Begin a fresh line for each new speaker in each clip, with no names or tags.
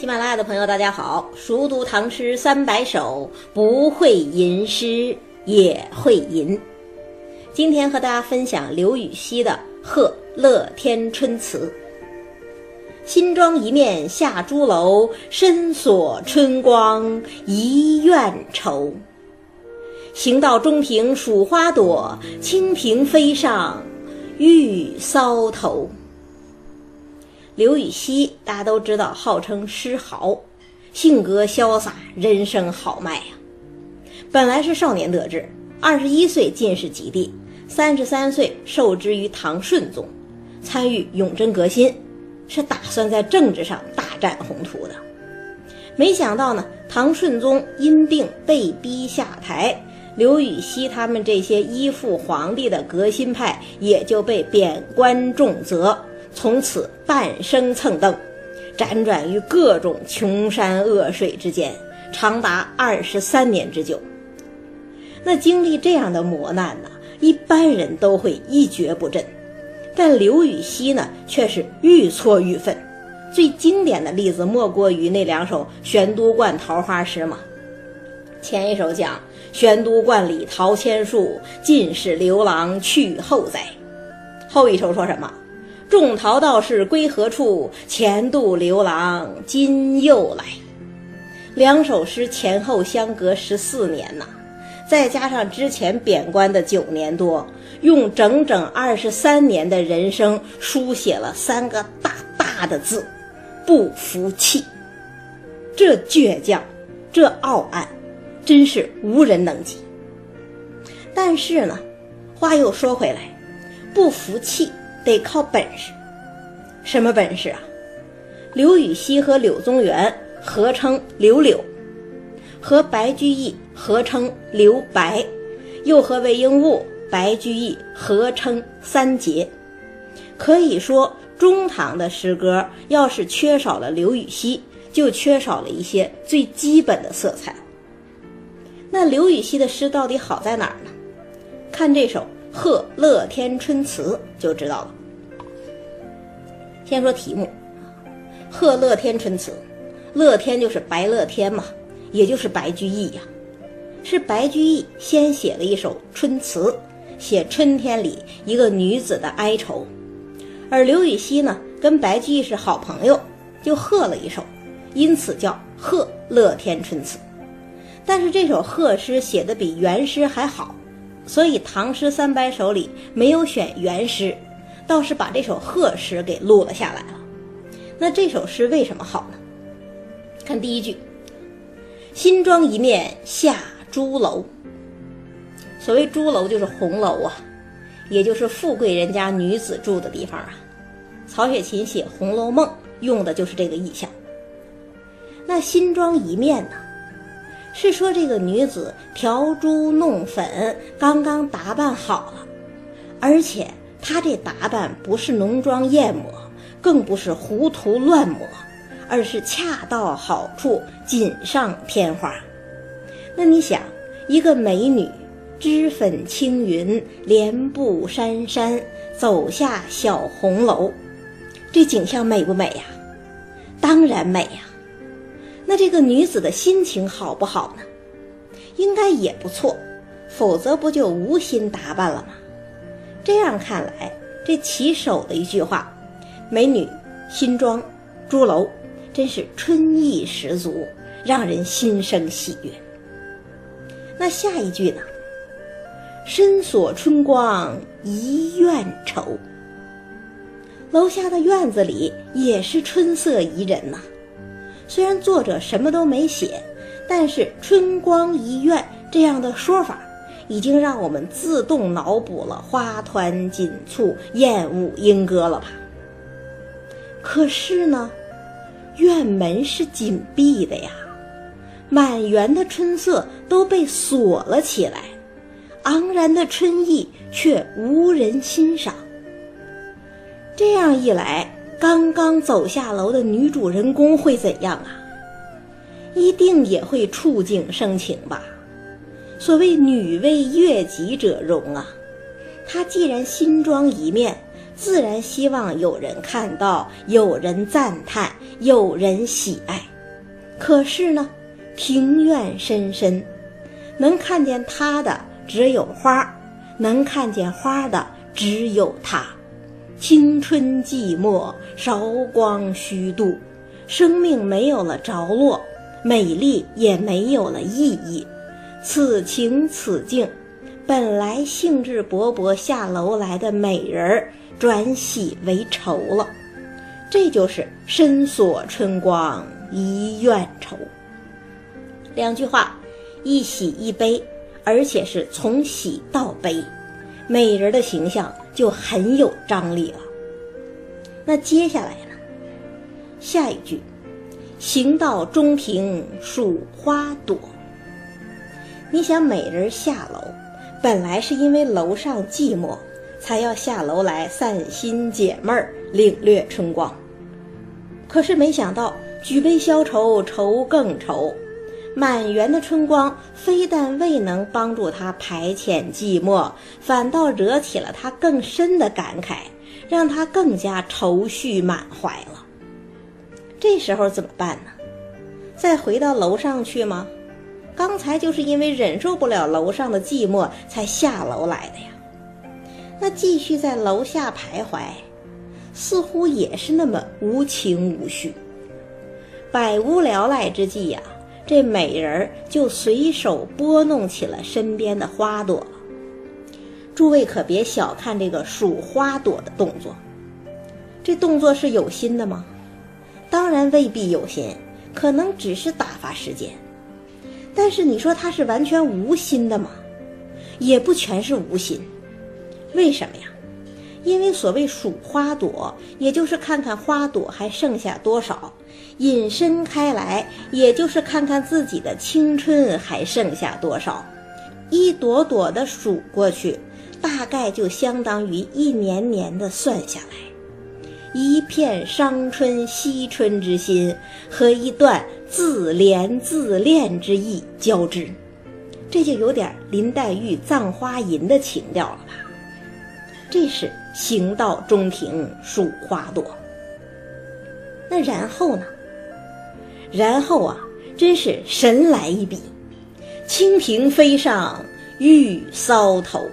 喜马拉雅的朋友，大家好！熟读唐诗三百首，不会吟诗也会吟。今天和大家分享刘禹锡的《贺乐天春词》：新妆一面下朱楼，深锁春光一院愁。行到中庭数花朵，蜻蜓飞上玉搔头。刘禹锡，大家都知道，号称诗豪，性格潇洒，人生豪迈呀。本来是少年得志，二十一岁进士及第，三十三岁受制于唐顺宗，参与永贞革新，是打算在政治上大展宏图的。没想到呢，唐顺宗因病被逼下台，刘禹锡他们这些依附皇帝的革新派也就被贬官重责。从此半生蹭蹬，辗转于各种穷山恶水之间，长达二十三年之久。那经历这样的磨难呢，一般人都会一蹶不振，但刘禹锡呢，却是愈挫愈奋。最经典的例子莫过于那两首玄都观桃花诗嘛。前一首讲玄都观里桃千树，尽是刘郎去后栽。后一首说什么？种桃道士归何处？前度刘郎今又来。两首诗前后相隔十四年呐，再加上之前贬官的九年多，用整整二十三年的人生书写了三个大大的字：不服气。这倔强，这傲岸，真是无人能及。但是呢，话又说回来，不服气。得靠本事，什么本事啊？刘禹锡和柳宗元合称刘柳，和白居易合称刘白，又和韦应物、白居易合称三杰。可以说，中唐的诗歌要是缺少了刘禹锡，就缺少了一些最基本的色彩。那刘禹锡的诗到底好在哪儿呢？看这首。《贺乐天春词》就知道了。先说题目，《贺乐天春词》，乐天就是白乐天嘛，也就是白居易呀。是白居易先写了一首春词，写春天里一个女子的哀愁，而刘禹锡呢，跟白居易是好朋友，就贺了一首，因此叫《贺乐天春词》。但是这首贺诗写的比原诗还好。所以《唐诗三百首》里没有选原诗，倒是把这首贺诗给录了下来了。那这首诗为什么好呢？看第一句：“新妆一面下朱楼。”所谓朱楼就是红楼啊，也就是富贵人家女子住的地方啊。曹雪芹写《红楼梦》用的就是这个意象。那新妆一面呢？是说这个女子调珠弄粉，刚刚打扮好了，而且她这打扮不是浓妆艳抹，更不是糊涂乱抹，而是恰到好处，锦上添花。那你想，一个美女，脂粉轻云，莲步姗姗，走下小红楼，这景象美不美呀？当然美呀。那这个女子的心情好不好呢？应该也不错，否则不就无心打扮了吗？这样看来，这起手的一句话“美女新装朱楼”，真是春意十足，让人心生喜悦。那下一句呢？“深锁春光一院愁”，楼下的院子里也是春色宜人呐。虽然作者什么都没写，但是“春光一院”这样的说法，已经让我们自动脑补了花团锦簇、燕舞莺歌了吧？可是呢，院门是紧闭的呀，满园的春色都被锁了起来，盎然的春意却无人欣赏。这样一来，刚刚走下楼的女主人公会怎样啊？一定也会触景生情吧？所谓“女为悦己者容”啊，她既然新妆一面，自然希望有人看到，有人赞叹，有人喜爱。可是呢，庭院深深，能看见她的只有花，能看见花的只有她。青春寂寞，韶光虚度，生命没有了着落，美丽也没有了意义。此情此境，本来兴致勃勃下楼来的美人儿，转喜为愁了。这就是深锁春光一院愁。两句话，一喜一悲，而且是从喜到悲，美人的形象就很有张力了。那接下来呢？下一句，行到中庭数花朵。你想，美人下楼，本来是因为楼上寂寞，才要下楼来散心解闷儿，领略春光。可是没想到，举杯消愁，愁更愁。满园的春光，非但未能帮助他排遣寂寞，反倒惹起了他更深的感慨，让他更加愁绪满怀了。这时候怎么办呢？再回到楼上去吗？刚才就是因为忍受不了楼上的寂寞，才下楼来的呀。那继续在楼下徘徊，似乎也是那么无情无绪。百无聊赖之际呀，这美人儿就随手拨弄起了身边的花朵。诸位可别小看这个数花朵的动作，这动作是有心的吗？当然未必有心，可能只是打发时间。但是你说他是完全无心的吗？也不全是无心。为什么呀？因为所谓数花朵，也就是看看花朵还剩下多少；引申开来，也就是看看自己的青春还剩下多少。一朵朵的数过去，大概就相当于一年年的算下来。一片伤春惜春之心和一段自怜自恋之意交织，这就有点林黛玉《葬花吟》的情调了吧？这是行到中庭数花朵。那然后呢？然后啊，真是神来一笔，蜻蜓飞上玉搔头。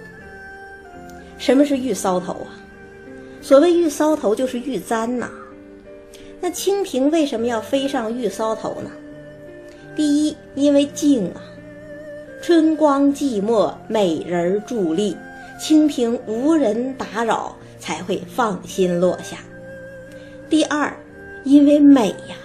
什么是玉搔头啊？所谓玉搔头，就是玉簪呐。那蜻蜓为什么要飞上玉搔头呢？第一，因为静啊，春光寂寞，美人伫立，蜻蜓无人打扰，才会放心落下。第二，因为美呀，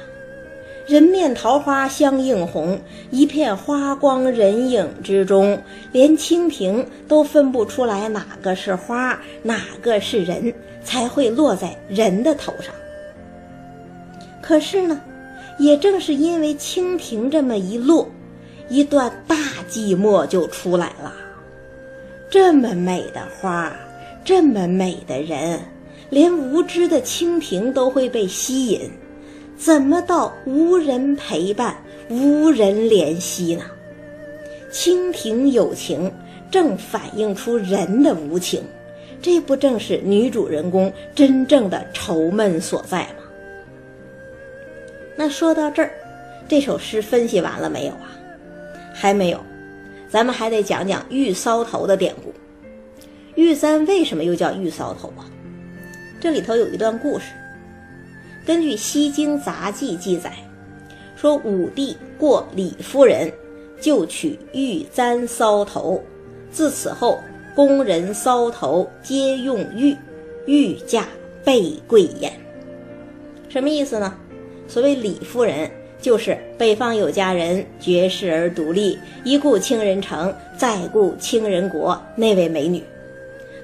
人面桃花相映红，一片花光人影之中，连蜻蜓都分不出来哪个是花，哪个是人。才会落在人的头上。可是呢，也正是因为蜻蜓这么一落，一段大寂寞就出来了。这么美的花，这么美的人，连无知的蜻蜓都会被吸引，怎么到无人陪伴、无人怜惜呢？蜻蜓有情，正反映出人的无情。这不正是女主人公真正的愁闷所在吗？那说到这儿，这首诗分析完了没有啊？还没有，咱们还得讲讲玉搔头的典故。玉簪为什么又叫玉搔头啊？这里头有一段故事。根据《西京杂记》记载，说武帝过李夫人，就取玉簪搔头，自此后。宫人搔头皆用玉，玉价倍贵焉。什么意思呢？所谓李夫人，就是北方有佳人，绝世而独立，一顾倾人城，再顾倾人国那位美女。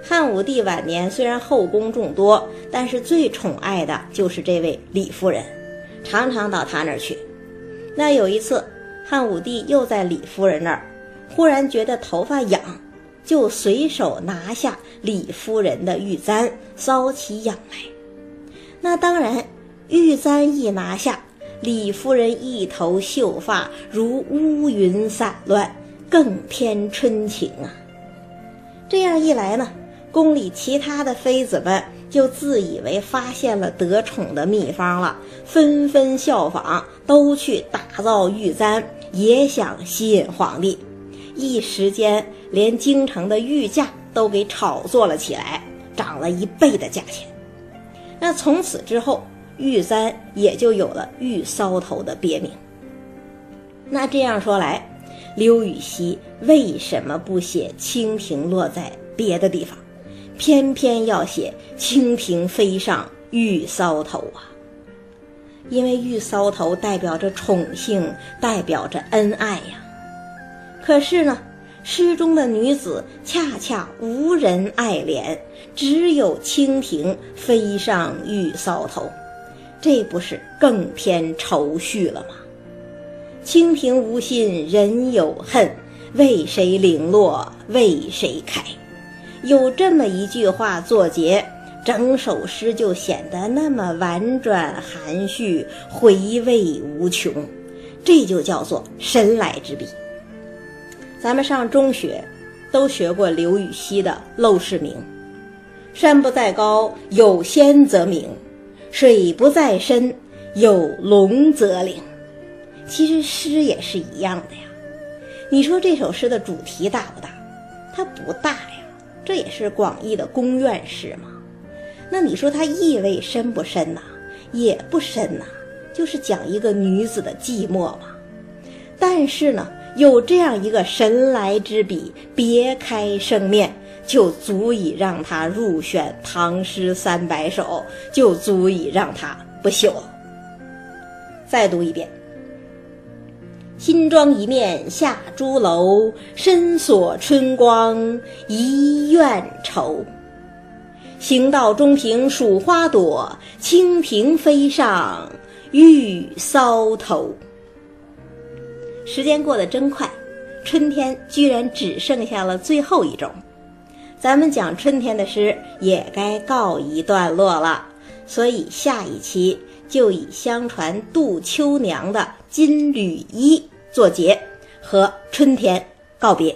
汉武帝晚年虽然后宫众多，但是最宠爱的就是这位李夫人，常常到她那儿去。那有一次，汉武帝又在李夫人那儿，忽然觉得头发痒。就随手拿下李夫人的玉簪，搔起痒来。那当然，玉簪一拿下，李夫人一头秀发如乌云散乱，更添春情啊。这样一来呢，宫里其他的妃子们就自以为发现了得宠的秘方了，纷纷效仿，都去打造玉簪，也想吸引皇帝。一时间，连京城的玉价都给炒作了起来，涨了一倍的价钱。那从此之后，玉簪也就有了玉搔头的别名。那这样说来，刘禹锡为什么不写蜻蜓落在别的地方？偏偏要写蜻蜓飞上玉搔头啊！因为玉搔头代表着宠幸，代表着恩爱呀。可是呢，诗中的女子恰恰无人爱怜，只有蜻蜓飞上玉搔头，这不是更添愁绪了吗？蜻蜓无心人有恨，为谁零落为谁开？有这么一句话作结，整首诗就显得那么婉转含蓄，回味无穷。这就叫做神来之笔。咱们上中学都学过刘禹锡的《陋室铭》：“山不在高，有仙则名；水不在深，有龙则灵。”其实诗也是一样的呀。你说这首诗的主题大不大？它不大。这也是广义的宫院诗嘛，那你说它意味深不深呐？也不深呐，就是讲一个女子的寂寞嘛。但是呢，有这样一个神来之笔，别开生面，就足以让他入选唐诗三百首，就足以让他不朽。再读一遍。新妆一面下朱楼，深锁春光一院愁。行到中庭数花朵，蜻蜓飞上玉搔头。时间过得真快，春天居然只剩下了最后一种，咱们讲春天的诗也该告一段落了。所以下一期就以相传杜秋娘的金缕衣。作结，和春天告别。